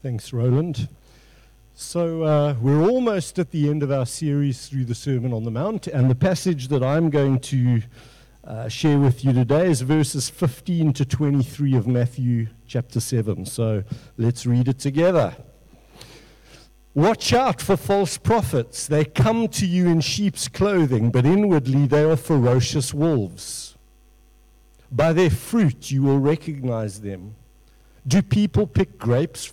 Thanks, Roland. So, uh, we're almost at the end of our series through the Sermon on the Mount, and the passage that I'm going to uh, share with you today is verses 15 to 23 of Matthew chapter 7. So, let's read it together. Watch out for false prophets. They come to you in sheep's clothing, but inwardly they are ferocious wolves. By their fruit you will recognize them. Do people pick grapes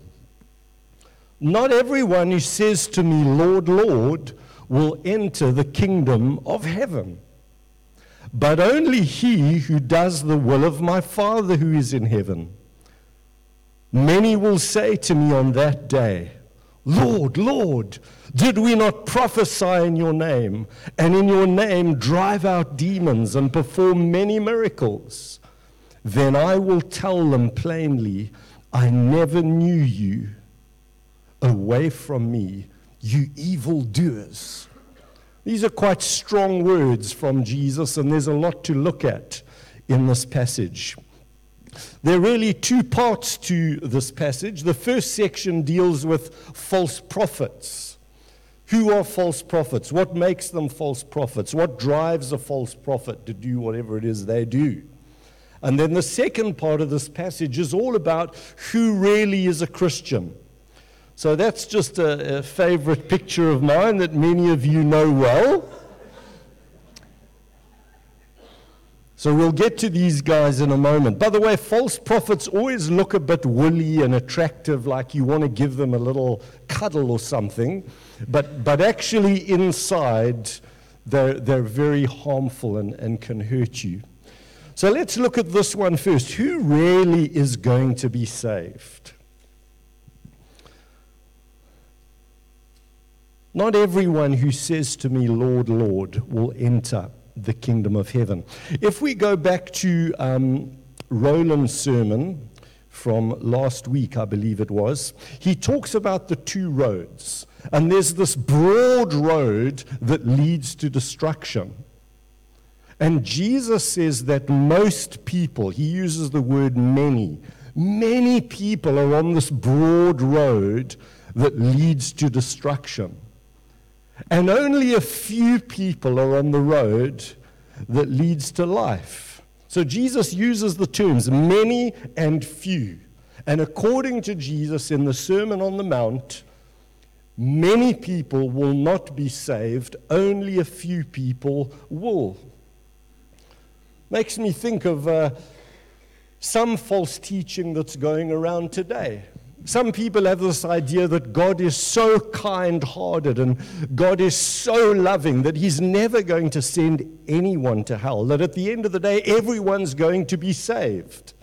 Not everyone who says to me, Lord, Lord, will enter the kingdom of heaven, but only he who does the will of my Father who is in heaven. Many will say to me on that day, Lord, Lord, did we not prophesy in your name, and in your name drive out demons and perform many miracles? Then I will tell them plainly, I never knew you. Away from me, you evildoers. These are quite strong words from Jesus, and there's a lot to look at in this passage. There are really two parts to this passage. The first section deals with false prophets. Who are false prophets? What makes them false prophets? What drives a false prophet to do whatever it is they do? And then the second part of this passage is all about who really is a Christian. So that's just a, a favorite picture of mine that many of you know well. So we'll get to these guys in a moment. By the way, false prophets always look a bit woolly and attractive, like you want to give them a little cuddle or something. But, but actually, inside, they're, they're very harmful and, and can hurt you. So let's look at this one first. Who really is going to be saved? Not everyone who says to me, Lord, Lord, will enter the kingdom of heaven. If we go back to um, Roland's sermon from last week, I believe it was, he talks about the two roads. And there's this broad road that leads to destruction. And Jesus says that most people, he uses the word many, many people are on this broad road that leads to destruction. And only a few people are on the road that leads to life. So Jesus uses the terms many and few. And according to Jesus in the Sermon on the Mount, many people will not be saved, only a few people will. Makes me think of uh, some false teaching that's going around today. Some people have this idea that God is so kind hearted and God is so loving that He's never going to send anyone to hell, that at the end of the day, everyone's going to be saved.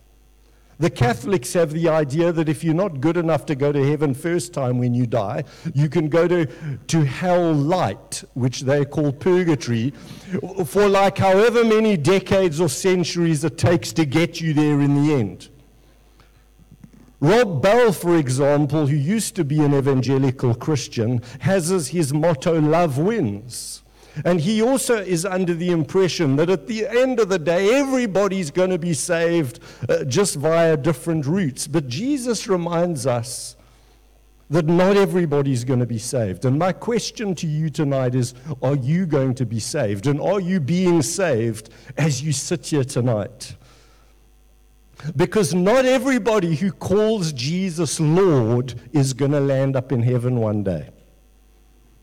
The Catholics have the idea that if you're not good enough to go to heaven first time when you die, you can go to, to hell light, which they call purgatory, for like however many decades or centuries it takes to get you there in the end. Rob Bell, for example, who used to be an evangelical Christian, has as his motto, love wins. And he also is under the impression that at the end of the day, everybody's going to be saved uh, just via different routes. But Jesus reminds us that not everybody's going to be saved. And my question to you tonight is Are you going to be saved? And are you being saved as you sit here tonight? Because not everybody who calls Jesus Lord is going to land up in heaven one day.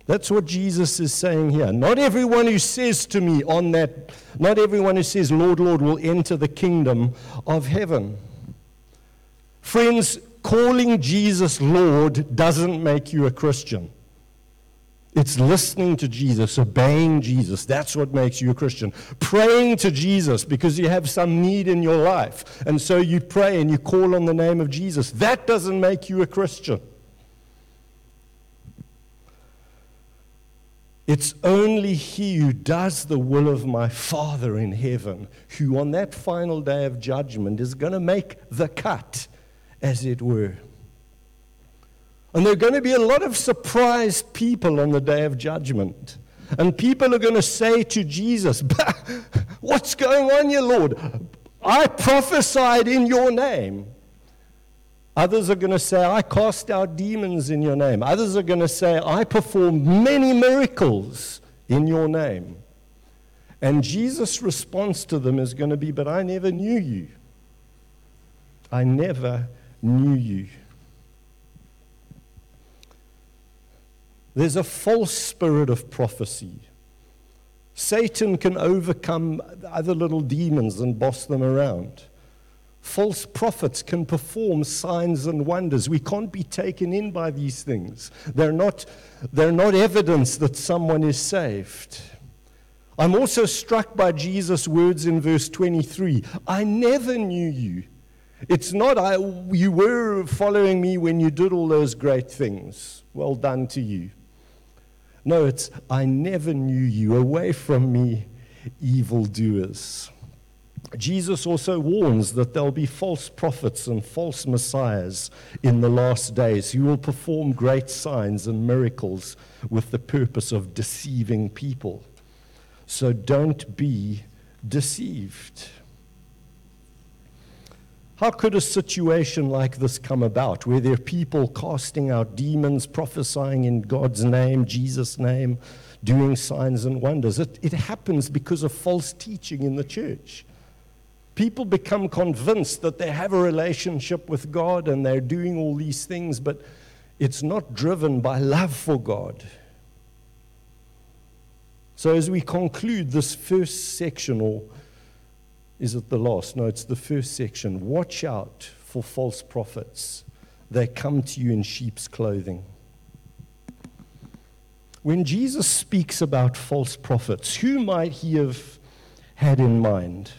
That's what Jesus is saying here. Not everyone who says to me on that, not everyone who says, Lord, Lord, will enter the kingdom of heaven. Friends, calling Jesus Lord doesn't make you a Christian. It's listening to Jesus, obeying Jesus. That's what makes you a Christian. Praying to Jesus because you have some need in your life. And so you pray and you call on the name of Jesus. That doesn't make you a Christian. It's only he who does the will of my Father in heaven who, on that final day of judgment, is going to make the cut, as it were. And there are going to be a lot of surprised people on the day of judgment. And people are going to say to Jesus, What's going on here, Lord? I prophesied in your name. Others are going to say, I cast out demons in your name. Others are going to say, I performed many miracles in your name. And Jesus' response to them is going to be, But I never knew you. I never knew you. There's a false spirit of prophecy. Satan can overcome other little demons and boss them around. False prophets can perform signs and wonders. We can't be taken in by these things. They're not, they're not evidence that someone is saved. I'm also struck by Jesus' words in verse 23 I never knew you. It's not, I, you were following me when you did all those great things. Well done to you. No, it's, I never knew you. Away from me, evildoers. Jesus also warns that there'll be false prophets and false messiahs in the last days who will perform great signs and miracles with the purpose of deceiving people. So don't be deceived. How could a situation like this come about, where there are people casting out demons, prophesying in God's name, Jesus' name, doing signs and wonders? It, it happens because of false teaching in the church. People become convinced that they have a relationship with God and they're doing all these things, but it's not driven by love for God. So, as we conclude this first section, or is it the last? No, it's the first section. Watch out for false prophets. They come to you in sheep's clothing. When Jesus speaks about false prophets, who might he have had in mind?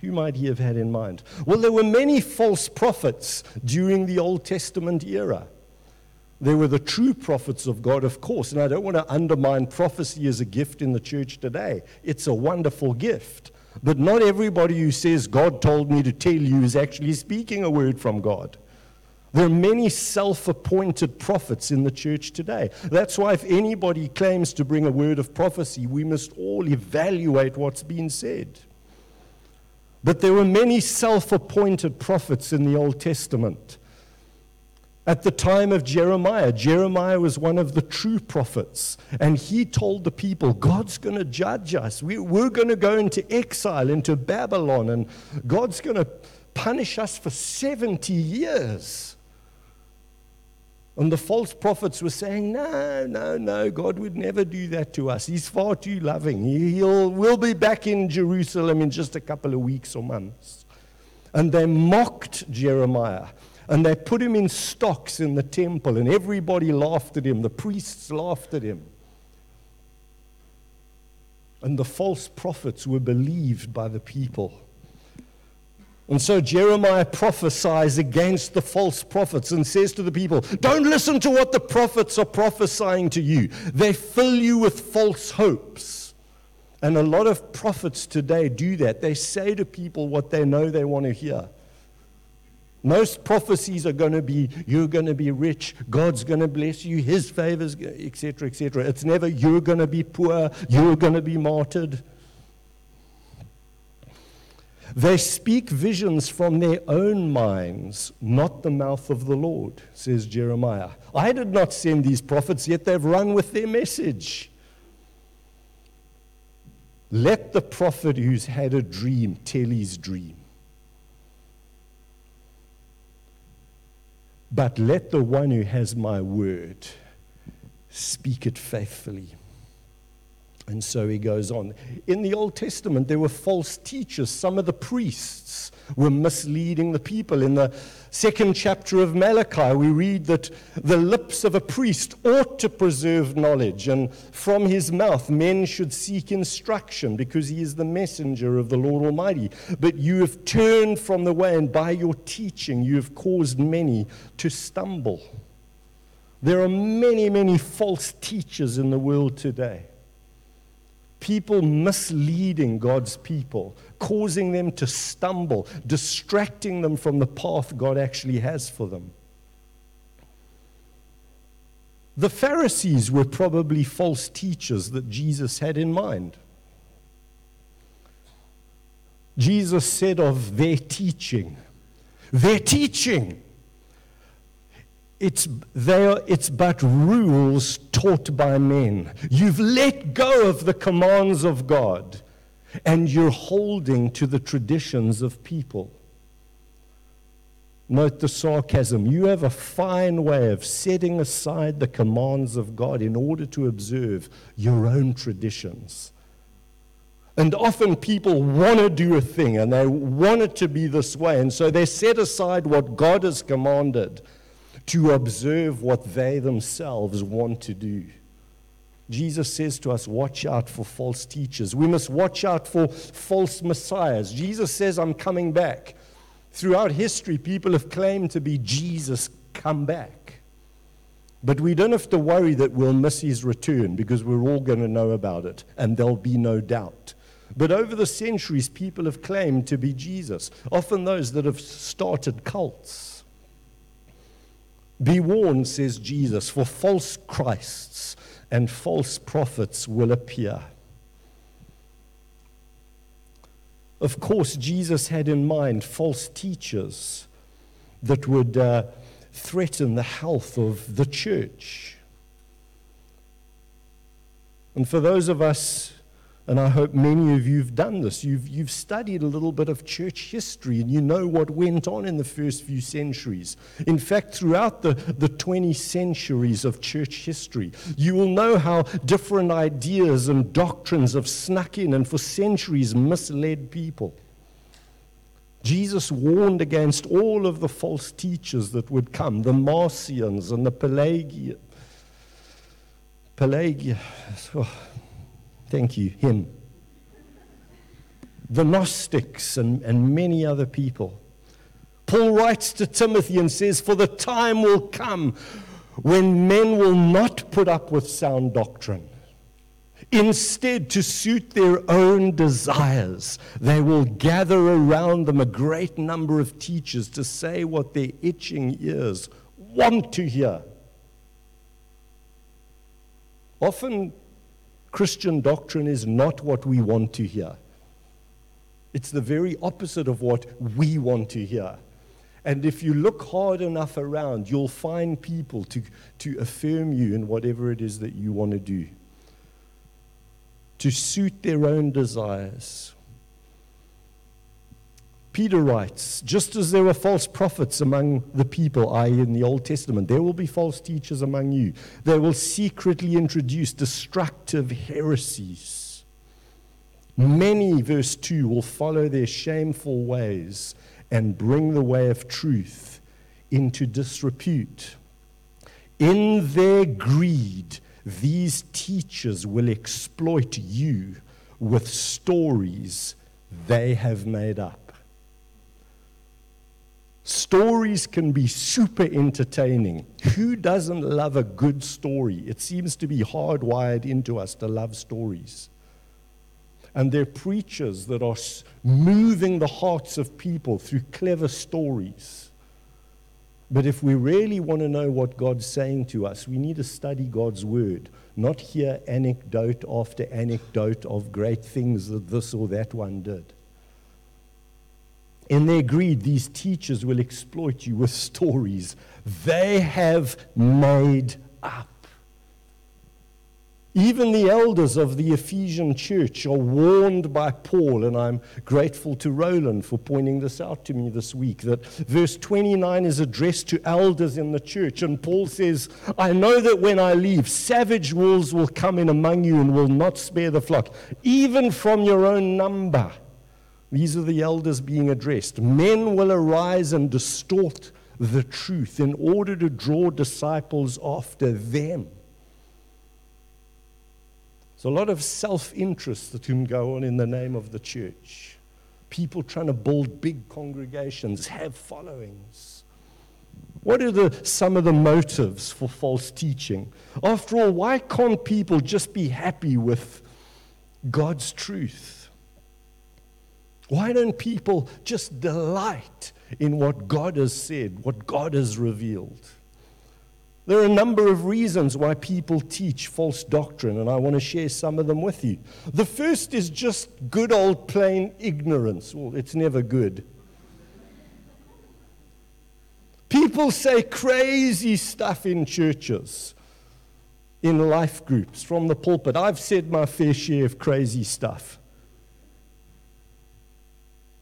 Who might he have had in mind? Well, there were many false prophets during the Old Testament era. There were the true prophets of God, of course, and I don't want to undermine prophecy as a gift in the church today. It's a wonderful gift. But not everybody who says, God told me to tell you, is actually speaking a word from God. There are many self appointed prophets in the church today. That's why, if anybody claims to bring a word of prophecy, we must all evaluate what's been said. But there were many self appointed prophets in the Old Testament. At the time of Jeremiah, Jeremiah was one of the true prophets, and he told the people, God's going to judge us. We, are going to go into exile, into Babylon, and God's going to punish us for 70 years. And the false prophets were saying, No, no, no, God would never do that to us. He's far too loving. He'll, we'll be back in Jerusalem in just a couple of weeks or months. And they mocked Jeremiah. And they put him in stocks in the temple, and everybody laughed at him. The priests laughed at him. And the false prophets were believed by the people. And so Jeremiah prophesies against the false prophets and says to the people, Don't listen to what the prophets are prophesying to you. They fill you with false hopes. And a lot of prophets today do that. They say to people what they know they want to hear. Most prophecies are going to be, you're going to be rich, God's going to bless you, His favors, etc., etc. It's never, you're going to be poor, you're going to be martyred. They speak visions from their own minds, not the mouth of the Lord, says Jeremiah. I did not send these prophets, yet they've run with their message. Let the prophet who's had a dream tell his dream. But let the one who has my word speak it faithfully. And so he goes on. In the Old Testament, there were false teachers. Some of the priests were misleading the people. In the second chapter of Malachi, we read that the lips of a priest ought to preserve knowledge, and from his mouth men should seek instruction, because he is the messenger of the Lord Almighty. But you have turned from the way, and by your teaching, you have caused many to stumble. There are many, many false teachers in the world today. People misleading God's people, causing them to stumble, distracting them from the path God actually has for them. The Pharisees were probably false teachers that Jesus had in mind. Jesus said of their teaching, their teaching, it's, they are, it's but rules taught by men. You've let go of the commands of God and you're holding to the traditions of people. Note the sarcasm. You have a fine way of setting aside the commands of God in order to observe your own traditions. And often people want to do a thing and they want it to be this way. And so they set aside what God has commanded to observe what they themselves want to do. Jesus says to us, Watch out for false teachers. We must watch out for false messiahs. Jesus says, I'm coming back. Throughout history, people have claimed to be Jesus come back. But we don't have to worry that we'll miss his return because we're all going to know about it and there'll be no doubt. But over the centuries, people have claimed to be Jesus, often those that have started cults. Be warned, says Jesus, for false Christs and false prophets will appear. Of course, Jesus had in mind false teachers that would uh, threaten the health of the church. And for those of us and I hope many of you have done this. You've, you've studied a little bit of church history and you know what went on in the first few centuries. In fact, throughout the, the 20 centuries of church history, you will know how different ideas and doctrines have snuck in and for centuries misled people. Jesus warned against all of the false teachers that would come, the Marcions and the Pelagians. Pelagia. Oh Thank you, him. The Gnostics and, and many other people. Paul writes to Timothy and says, For the time will come when men will not put up with sound doctrine. Instead, to suit their own desires, they will gather around them a great number of teachers to say what their itching ears want to hear. Often, Christian doctrine is not what we want to hear. It's the very opposite of what we want to hear. And if you look hard enough around, you'll find people to, to affirm you in whatever it is that you want to do, to suit their own desires. Peter writes, just as there were false prophets among the people, i.e., in the Old Testament, there will be false teachers among you. They will secretly introduce destructive heresies. Many, verse 2, will follow their shameful ways and bring the way of truth into disrepute. In their greed, these teachers will exploit you with stories they have made up. Stories can be super entertaining. Who doesn't love a good story? It seems to be hardwired into us to love stories. And they're preachers that are moving the hearts of people through clever stories. But if we really want to know what God's saying to us, we need to study God's word, not hear anecdote after anecdote of great things that this or that one did. In their greed, these teachers will exploit you with stories they have made up. Even the elders of the Ephesian church are warned by Paul, and I'm grateful to Roland for pointing this out to me this week. That verse 29 is addressed to elders in the church, and Paul says, I know that when I leave, savage wolves will come in among you and will not spare the flock, even from your own number. These are the elders being addressed. Men will arise and distort the truth in order to draw disciples after them. There's a lot of self interest that can go on in the name of the church. People trying to build big congregations, have followings. What are the, some of the motives for false teaching? After all, why can't people just be happy with God's truth? Why don't people just delight in what God has said, what God has revealed? There are a number of reasons why people teach false doctrine, and I want to share some of them with you. The first is just good old plain ignorance. Well, it's never good. People say crazy stuff in churches, in life groups, from the pulpit. I've said my fair share of crazy stuff.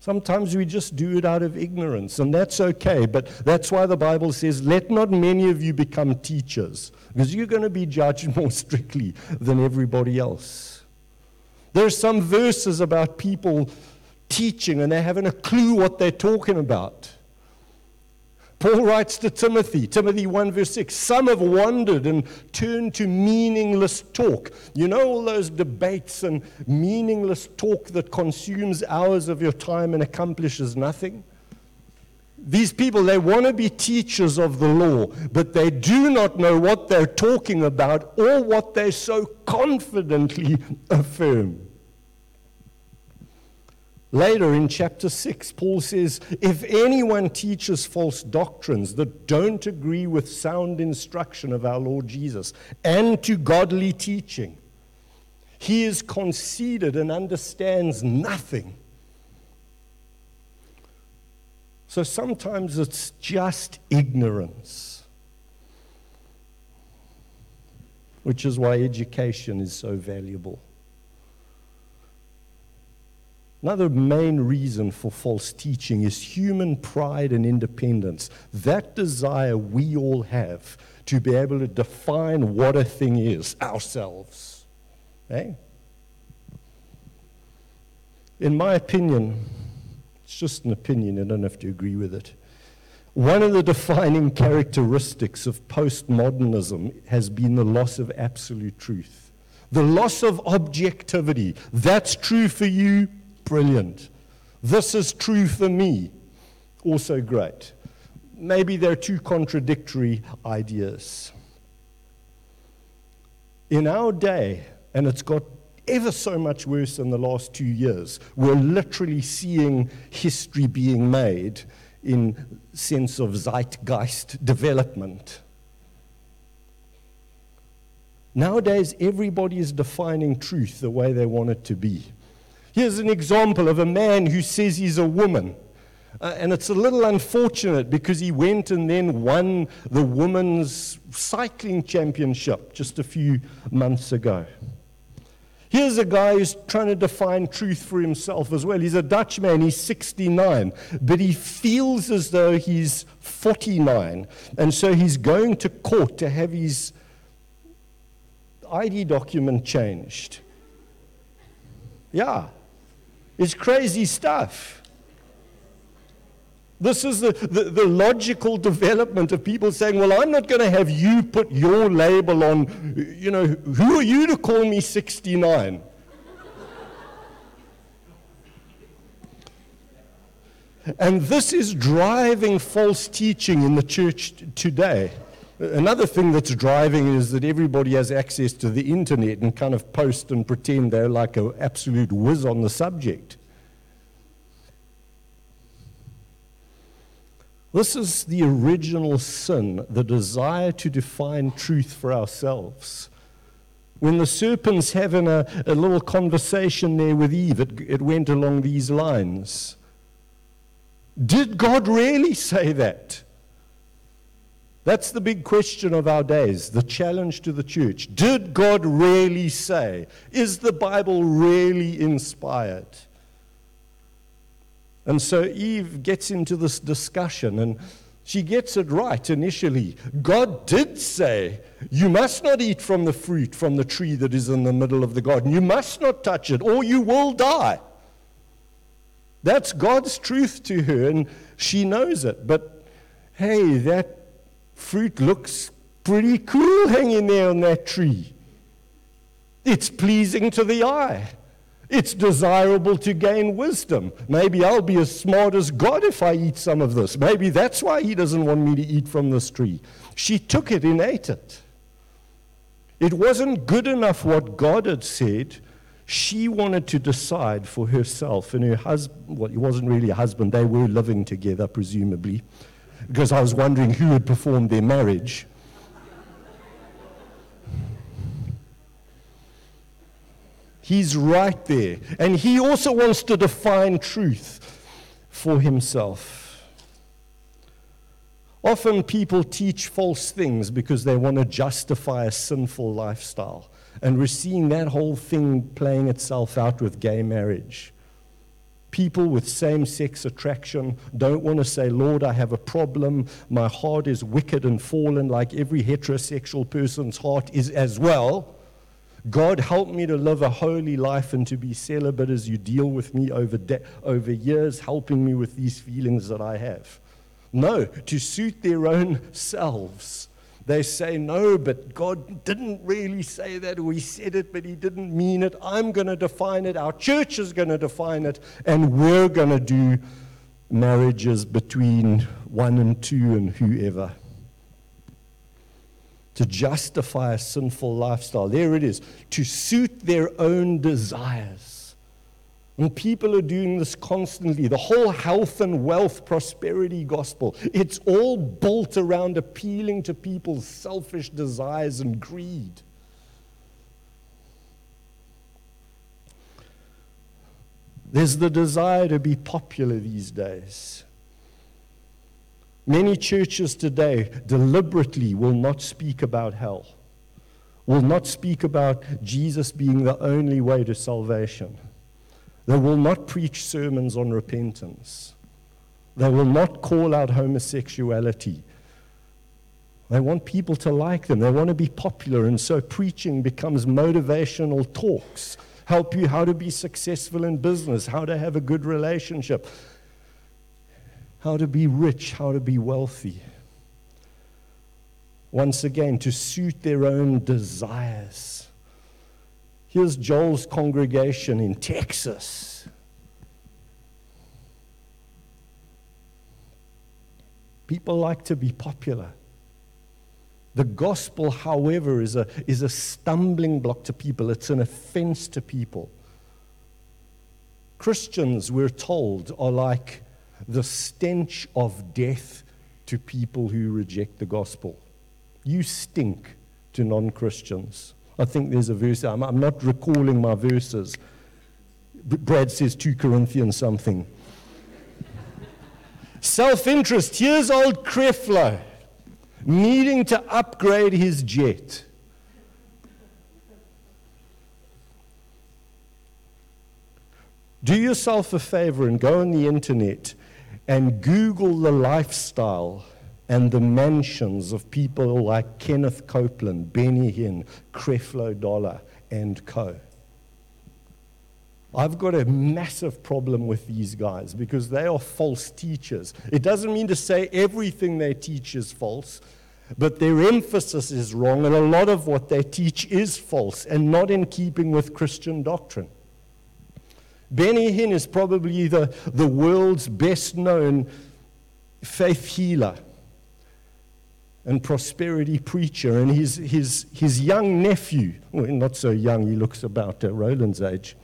Sometimes we just do it out of ignorance, and that's okay. But that's why the Bible says, Let not many of you become teachers, because you're going to be judged more strictly than everybody else. There are some verses about people teaching, and they haven't a clue what they're talking about. Paul writes to Timothy, Timothy 1 verse 6, some have wandered and turned to meaningless talk. You know, all those debates and meaningless talk that consumes hours of your time and accomplishes nothing? These people, they want to be teachers of the law, but they do not know what they're talking about or what they so confidently affirm. Later in chapter 6, Paul says, If anyone teaches false doctrines that don't agree with sound instruction of our Lord Jesus and to godly teaching, he is conceited and understands nothing. So sometimes it's just ignorance, which is why education is so valuable. Another main reason for false teaching is human pride and independence. That desire we all have to be able to define what a thing is ourselves. Eh? In my opinion, it's just an opinion, I don't have to agree with it. One of the defining characteristics of postmodernism has been the loss of absolute truth, the loss of objectivity. That's true for you, Brilliant. This is true for me. Also great. Maybe they're two contradictory ideas. In our day, and it's got ever so much worse in the last two years, we're literally seeing history being made in sense of zeitgeist development. Nowadays, everybody is defining truth the way they want it to be. Here's an example of a man who says he's a woman. Uh, and it's a little unfortunate because he went and then won the women's cycling championship just a few months ago. Here's a guy who's trying to define truth for himself as well. He's a Dutch man, he's 69, but he feels as though he's 49. And so he's going to court to have his ID document changed. Yeah. It's crazy stuff. This is the, the, the, logical development of people saying, Well, I'm not going to have you put your label on, you know, who are you to call me 69? and this is driving false teaching in the church today. Another thing that's driving is that everybody has access to the internet and kind of post and pretend they're like an absolute whiz on the subject. This is the original sin, the desire to define truth for ourselves. When the serpent's having a, a little conversation there with Eve, it, it went along these lines. Did God really say that? That's the big question of our days, the challenge to the church. Did God really say? Is the Bible really inspired? And so Eve gets into this discussion and she gets it right initially. God did say, You must not eat from the fruit from the tree that is in the middle of the garden. You must not touch it, or you will die. That's God's truth to her, and she knows it. But hey, that fruit looks pretty cool hanging there on that tree. It's pleasing to the eye. It's desirable to gain wisdom. Maybe I'll be as smart as God if I eat some of this. Maybe that's why He doesn't want me to eat from this tree. She took it and ate it. It wasn't good enough what God had said. She wanted to decide for herself, and her husband, well, he wasn't really a husband, they were living together, presumably, because I was wondering who had performed their marriage. He's right there. And he also wants to define truth for himself. Often people teach false things because they want to justify a sinful lifestyle. And we're seeing that whole thing playing itself out with gay marriage. People with same sex attraction don't want to say, Lord, I have a problem. My heart is wicked and fallen, like every heterosexual person's heart is as well. God, help me to live a holy life and to be celibate as you deal with me over, de- over years, helping me with these feelings that I have. No, to suit their own selves. They say, no, but God didn't really say that, We said it, but He didn't mean it. I'm going to define it. Our church is going to define it, and we're going to do marriages between one and two and whoever to justify a sinful lifestyle. There it is, to suit their own desires. And people are doing this constantly. The whole health and wealth prosperity gospel, it's all built around appealing to people's selfish desires and greed. There's the desire to be popular these days. Many churches today deliberately will not speak about hell, will not speak about Jesus being the only way to salvation. They will not preach sermons on repentance. They will not call out homosexuality. They want people to like them. They want to be popular. And so preaching becomes motivational talks. Help you how to be successful in business, how to have a good relationship, how to be rich, how to be wealthy. Once again, to suit their own desires. Here's Joel's congregation in Texas. People like to be popular. The gospel, however, is a, is a stumbling block to people, it's an offense to people. Christians, we're told, are like the stench of death to people who reject the gospel. You stink to non Christians. I think there's a verse, I'm, I'm not recalling my verses. Brad says 2 Corinthians something. Self interest. Here's old Creflo needing to upgrade his jet. Do yourself a favor and go on the internet and Google the lifestyle and the mansions of people like Kenneth Copeland, Benny Hinn, Creflo Dollar, and co. I've got a massive problem with these guys because they are false teachers. It doesn't mean to say everything they teach is false, but their emphasis is wrong, and a lot of what they teach is false and not in keeping with Christian doctrine. Benny Hinn is probably the, the world's best known faith healer and prosperity preacher. And his, his, his young nephew, well, not so young, he looks about uh, Roland's age.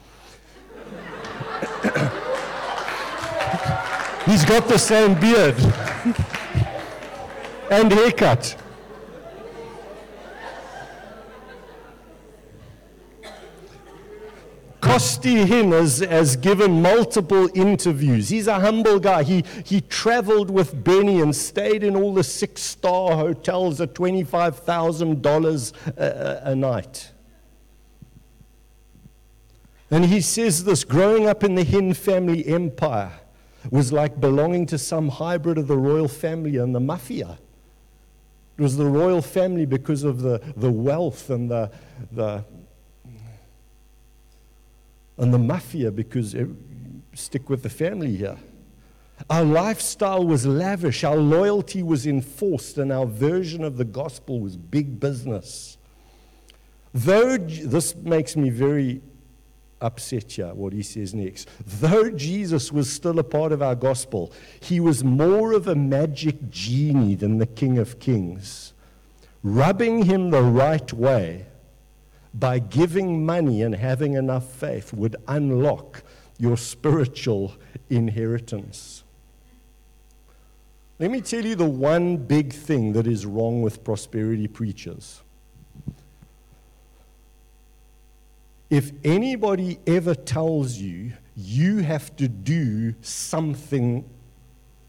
He's got the same beard and haircut. Costi Hinn has, has given multiple interviews. He's a humble guy. He, he traveled with Benny and stayed in all the six star hotels at $25,000 a, a night. And he says this growing up in the Hinn family empire was like belonging to some hybrid of the royal family and the mafia. It was the royal family because of the, the wealth and the, the, and the mafia because stick with the family here. Our lifestyle was lavish, our loyalty was enforced, and our version of the gospel was big business. Though this makes me very upset here, what he says next. Though Jesus was still a part of our gospel, he was more of a magic genie than the King of Kings. Rubbing him the right way by giving money and having enough faith would unlock your spiritual inheritance. Let me tell you the one big thing that is wrong with prosperity preachers. If anybody ever tells you you have to do something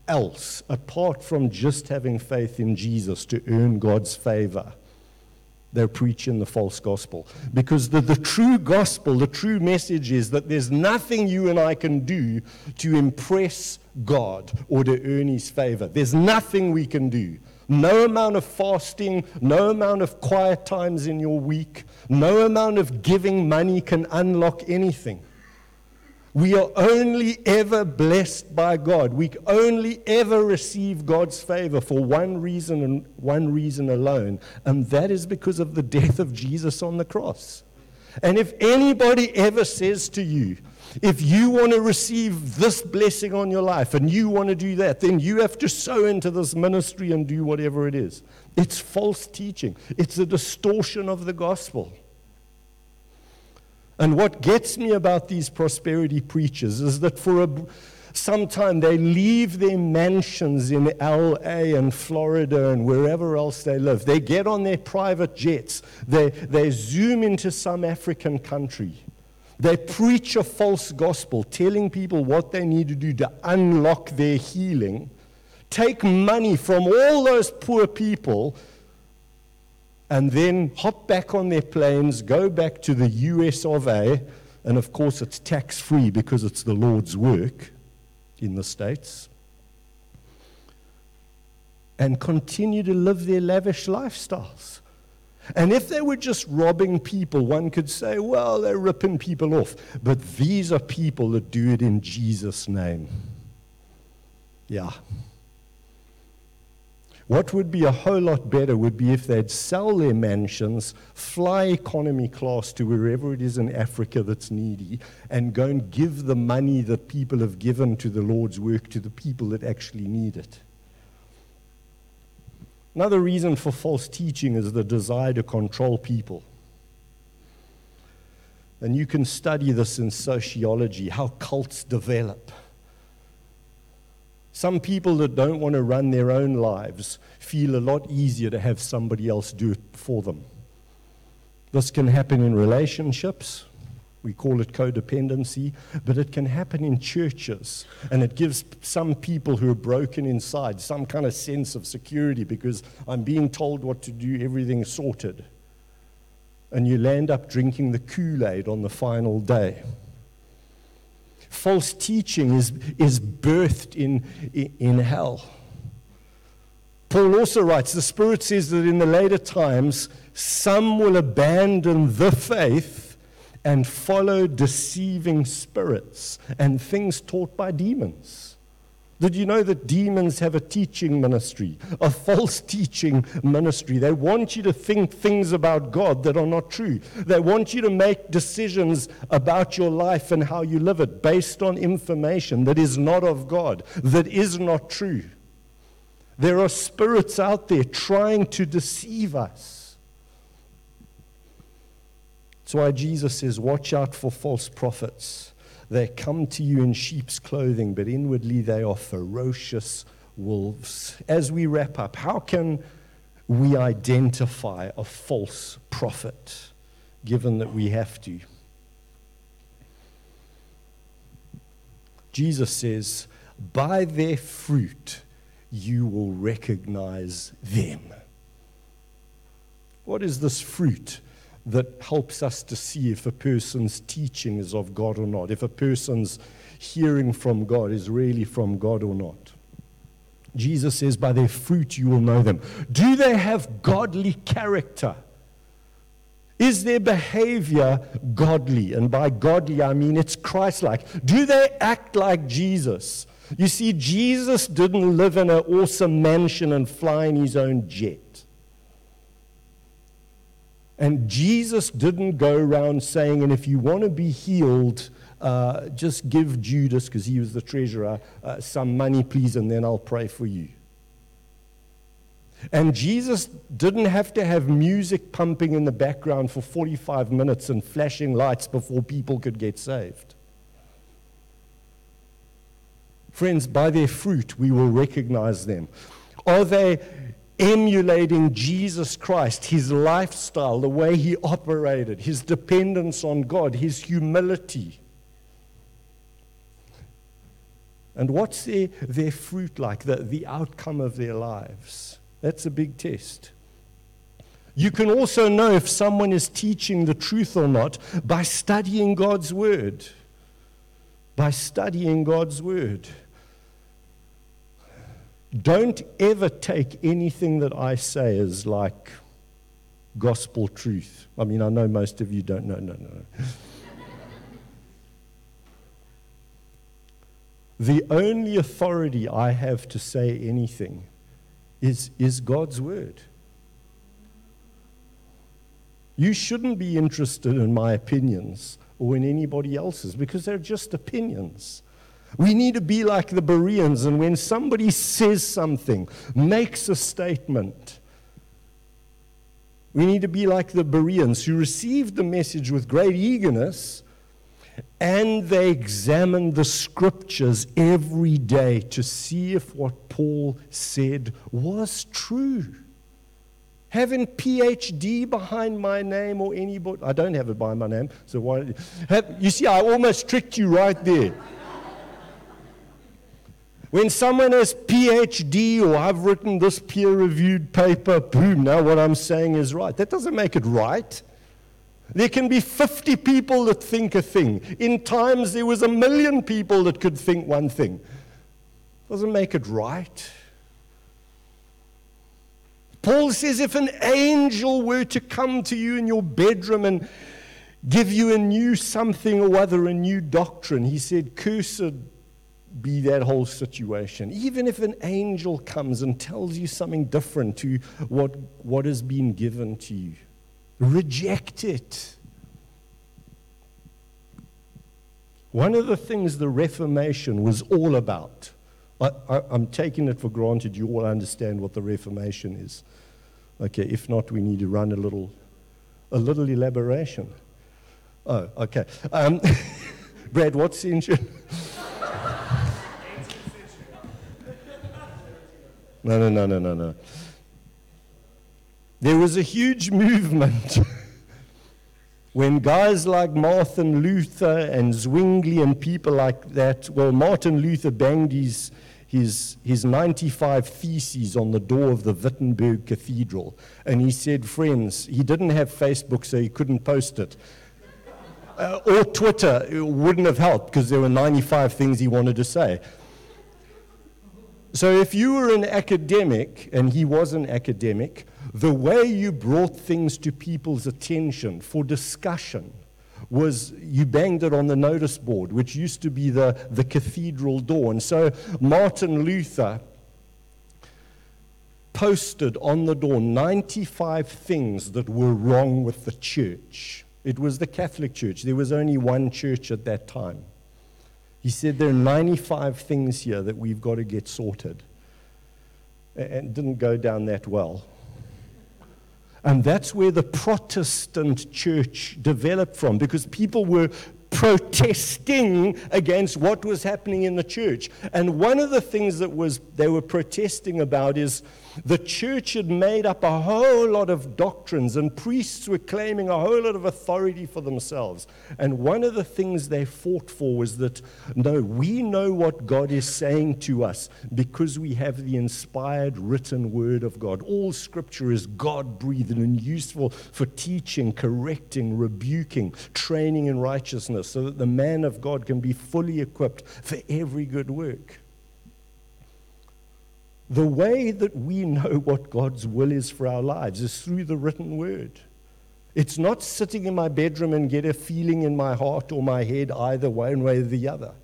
else apart from just having faith in Jesus to earn God's favor, they're preaching the false gospel. Because the, the true gospel, the true message is that there's nothing you and I can do to impress God or to earn his favor. There's nothing we can do. No amount of fasting, no amount of quiet times in your week, no amount of giving money can unlock anything. We are only ever blessed by God. We only ever receive God's favor for one reason and one reason alone, and that is because of the death of Jesus on the cross. And if anybody ever says to you, if you want to receive this blessing on your life and you want to do that, then you have to sow into this ministry and do whatever it is. It's false teaching, it's a distortion of the gospel. And what gets me about these prosperity preachers is that for a, some time they leave their mansions in LA and Florida and wherever else they live. They get on their private jets, they, they zoom into some African country. They preach a false gospel, telling people what they need to do to unlock their healing, take money from all those poor people and then hop back on their planes, go back to the US of A, and of course it's tax free because it's the Lord's work in the States, and continue to live their lavish lifestyles. And if they were just robbing people, one could say, well, they're ripping people off. But these are people that do it in Jesus' name. Yeah. What would be a whole lot better would be if they'd sell their mansions, fly economy class to wherever it is in Africa that's needy, and go and give the money that people have given to the Lord's work to the people that actually need it. Another reason for false teaching is the desire to control people. And you can study this in sociology, how cults develop. Some people that don't want to run their own lives feel a lot easier to have somebody else do it for them. This can happen in relationships. We call it codependency, but it can happen in churches. And it gives some people who are broken inside some kind of sense of security because I'm being told what to do, everything's sorted. And you land up drinking the Kool Aid on the final day false teaching is, is birthed in, in hell. Paul also writes the Spirit says that in the later times, some will abandon the faith and follow deceiving spirits and things taught by demons. Did you know that demons have a teaching ministry, a false teaching ministry? They want you to think things about God that are not true. They want you to make decisions about your life and how you live it based on information that is not of God, that is not true. There are spirits out there trying to deceive us. That's why Jesus says, Watch out for false prophets they come to you in sheep's clothing, but inwardly they are ferocious wolves. As we wrap up, how can we identify a false prophet, given that we have to? Jesus says, By their fruit you will recognize them. What is this fruit? That helps us to see if a person's teaching is of God or not, if a person's hearing from God is really from God or not. Jesus says, By their fruit you will know them. Do they have godly character? Is their behavior godly? And by godly, I mean it's Christ like. Do they act like Jesus? You see, Jesus didn't live in an awesome mansion and fly in his own jet. And Jesus didn't go around saying, and if you want to be healed, uh, just give Judas, because he was the treasurer, uh, some money, please, and then I'll pray for you. And Jesus didn't have to have music pumping in the background for 45 minutes and flashing lights before people could get saved. Friends, by their fruit, we will recognize them. Are they emulating Jesus Christ, his lifestyle, the way he operated, his dependence on God, his humility? And what's their, their fruit like, the, the outcome of their lives? That's a big test. You can also know if someone is teaching the truth or not by studying God's Word. By studying God's Word. Don't ever take anything that I say as like gospel truth. I mean, I know most of you don't know. No, no, no. the only authority I have to say anything is, is God's word. You shouldn't be interested in my opinions or in anybody else's because they're just opinions. We need to be like the Bereans, and when somebody says something, makes a statement, we need to be like the Bereans who received the message with great eagerness and they examined the scriptures every day to see if what Paul said was true. Having PhD behind my name or anybody, I don't have it behind my name, so why? Have, you see, I almost tricked you right there. When someone has PhD or I've written this peer reviewed paper, boom, now what I'm saying is right. That doesn't make it right. There can be 50 people that think a thing. In times, there was a million people that could think one thing. Doesn't make it right. Paul says if an angel were to come to you in your bedroom and give you a new something or other, a new doctrine, he said, cursed be that whole situation. Even if an angel comes and tells you something different to what, what has been given to you, reject it. One of the things the Reformation was all about, I, am taking it for granted you all understand what the Reformation is. Okay, if not, we need to run a little, a little elaboration. Oh, okay. Um, Brad, what's the engine? No, no, no, no, no, no. There was a huge movement when guys like Martin Luther and Zwingli and people like that, well, Martin Luther banged his, his, his 95 theses on the door of the Wittenberg Cathedral. And he said, friends, he didn't have Facebook, so he couldn't post it. Uh, or Twitter it wouldn't have helped because there were 95 things he wanted to say. So if you were an academic, and he was an academic, the way you brought things to people's attention for discussion was you banged it on the notice board, which used to be the, the cathedral door. And so Martin Luther posted on the door 95 things that were wrong with the church. It was the Catholic Church. There was only one church at that time. He said there are 95 things here that we've got to get sorted. And didn't go down that well. And that's where the Protestant church developed from because people were protesting against what was happening in the church. And one of the things that was they were protesting about is the church had made up a whole lot of doctrines, and priests were claiming a whole lot of authority for themselves. And one of the things they fought for was that no, we know what God is saying to us because we have the inspired written word of God. All scripture is God breathed and useful for teaching, correcting, rebuking, training in righteousness, so that the man of God can be fully equipped for every good work. The way that we know what God's will is for our lives is through the written word. It's not sitting in my bedroom and get a feeling in my heart or my head either one way or the other.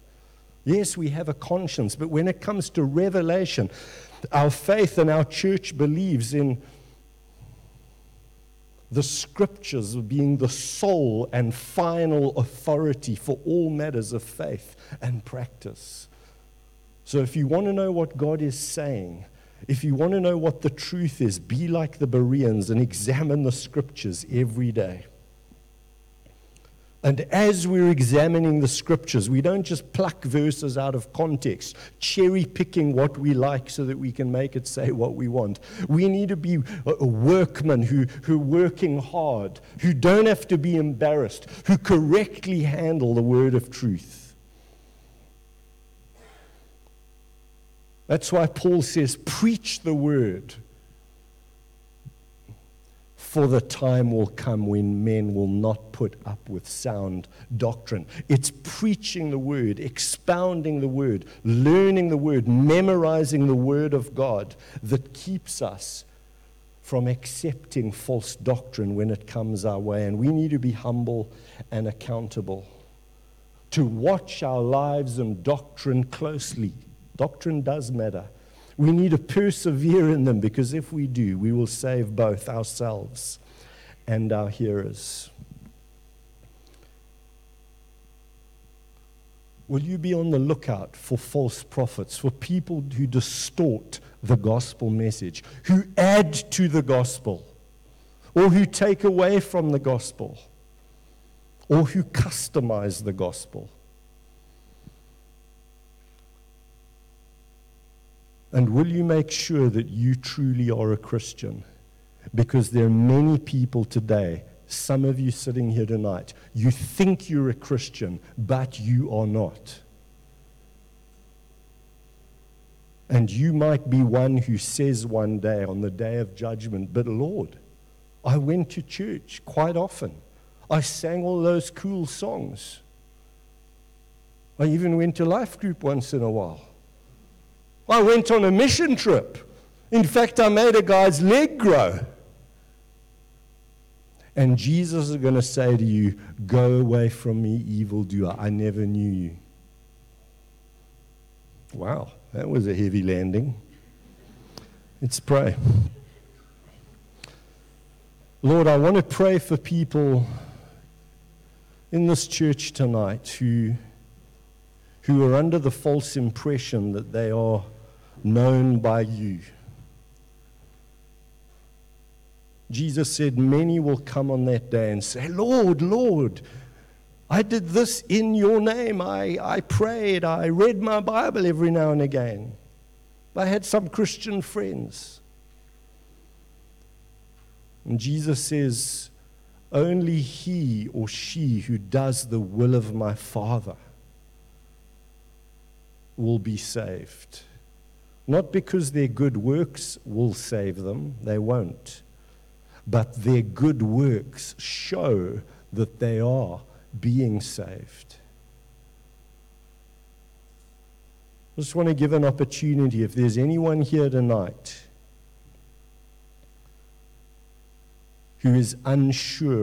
Yes, we have a conscience, but when it comes to revelation, our faith and our church believes in the scriptures being the sole and final authority for all matters of faith and practice. So if you want to know what God is saying, If you want to know what the truth is, be like the Bereans and examine the scriptures every day. And as we're examining the scriptures, we don't just pluck verses out of context, cherry picking what we like so that we can make it say what we want. We need to be a workmen who, who are working hard, who don't have to be embarrassed, who correctly handle the word of truth. That's why Paul says, preach the word for the time will come when men will not put up with sound doctrine. It's preaching the word, expounding the word, learning the word, memorizing the word of God that keeps us from accepting false doctrine when it comes our way. And we need to be humble and accountable, to watch our lives and doctrine closely. Doctrine does matter. We need to persevere in them because if we do, we will save both ourselves and our hearers. Will you be on the lookout for false prophets, for people who distort the gospel message, who add to the gospel, or who take away from the gospel, or who customize the gospel? And will you make sure that you truly are a Christian? Because there are many people today, some of you sitting here tonight, you think you're a Christian, but you are not. And you might be one who says one day on the day of judgment, But Lord, I went to church quite often. I sang all those cool songs. I even went to life group once in a while. I went on a mission trip. In fact, I made a guy's leg grow. And Jesus is going to say to you, Go away from me, evildoer. I never knew you. Wow, that was a heavy landing. Let's pray. Lord, I want to pray for people in this church tonight who, who are under the false impression that they are known by you. Jesus said, Many will come on that day and say, Lord, Lord, I did this in your name. I, I prayed. I read my Bible every now and again. I had some Christian friends. And Jesus says, Only he or she who does the will of my Father will be saved. Not because their good works will save them, they won't. But their good works show that they are being saved. I just want to give an opportunity if there's anyone here tonight who is unsure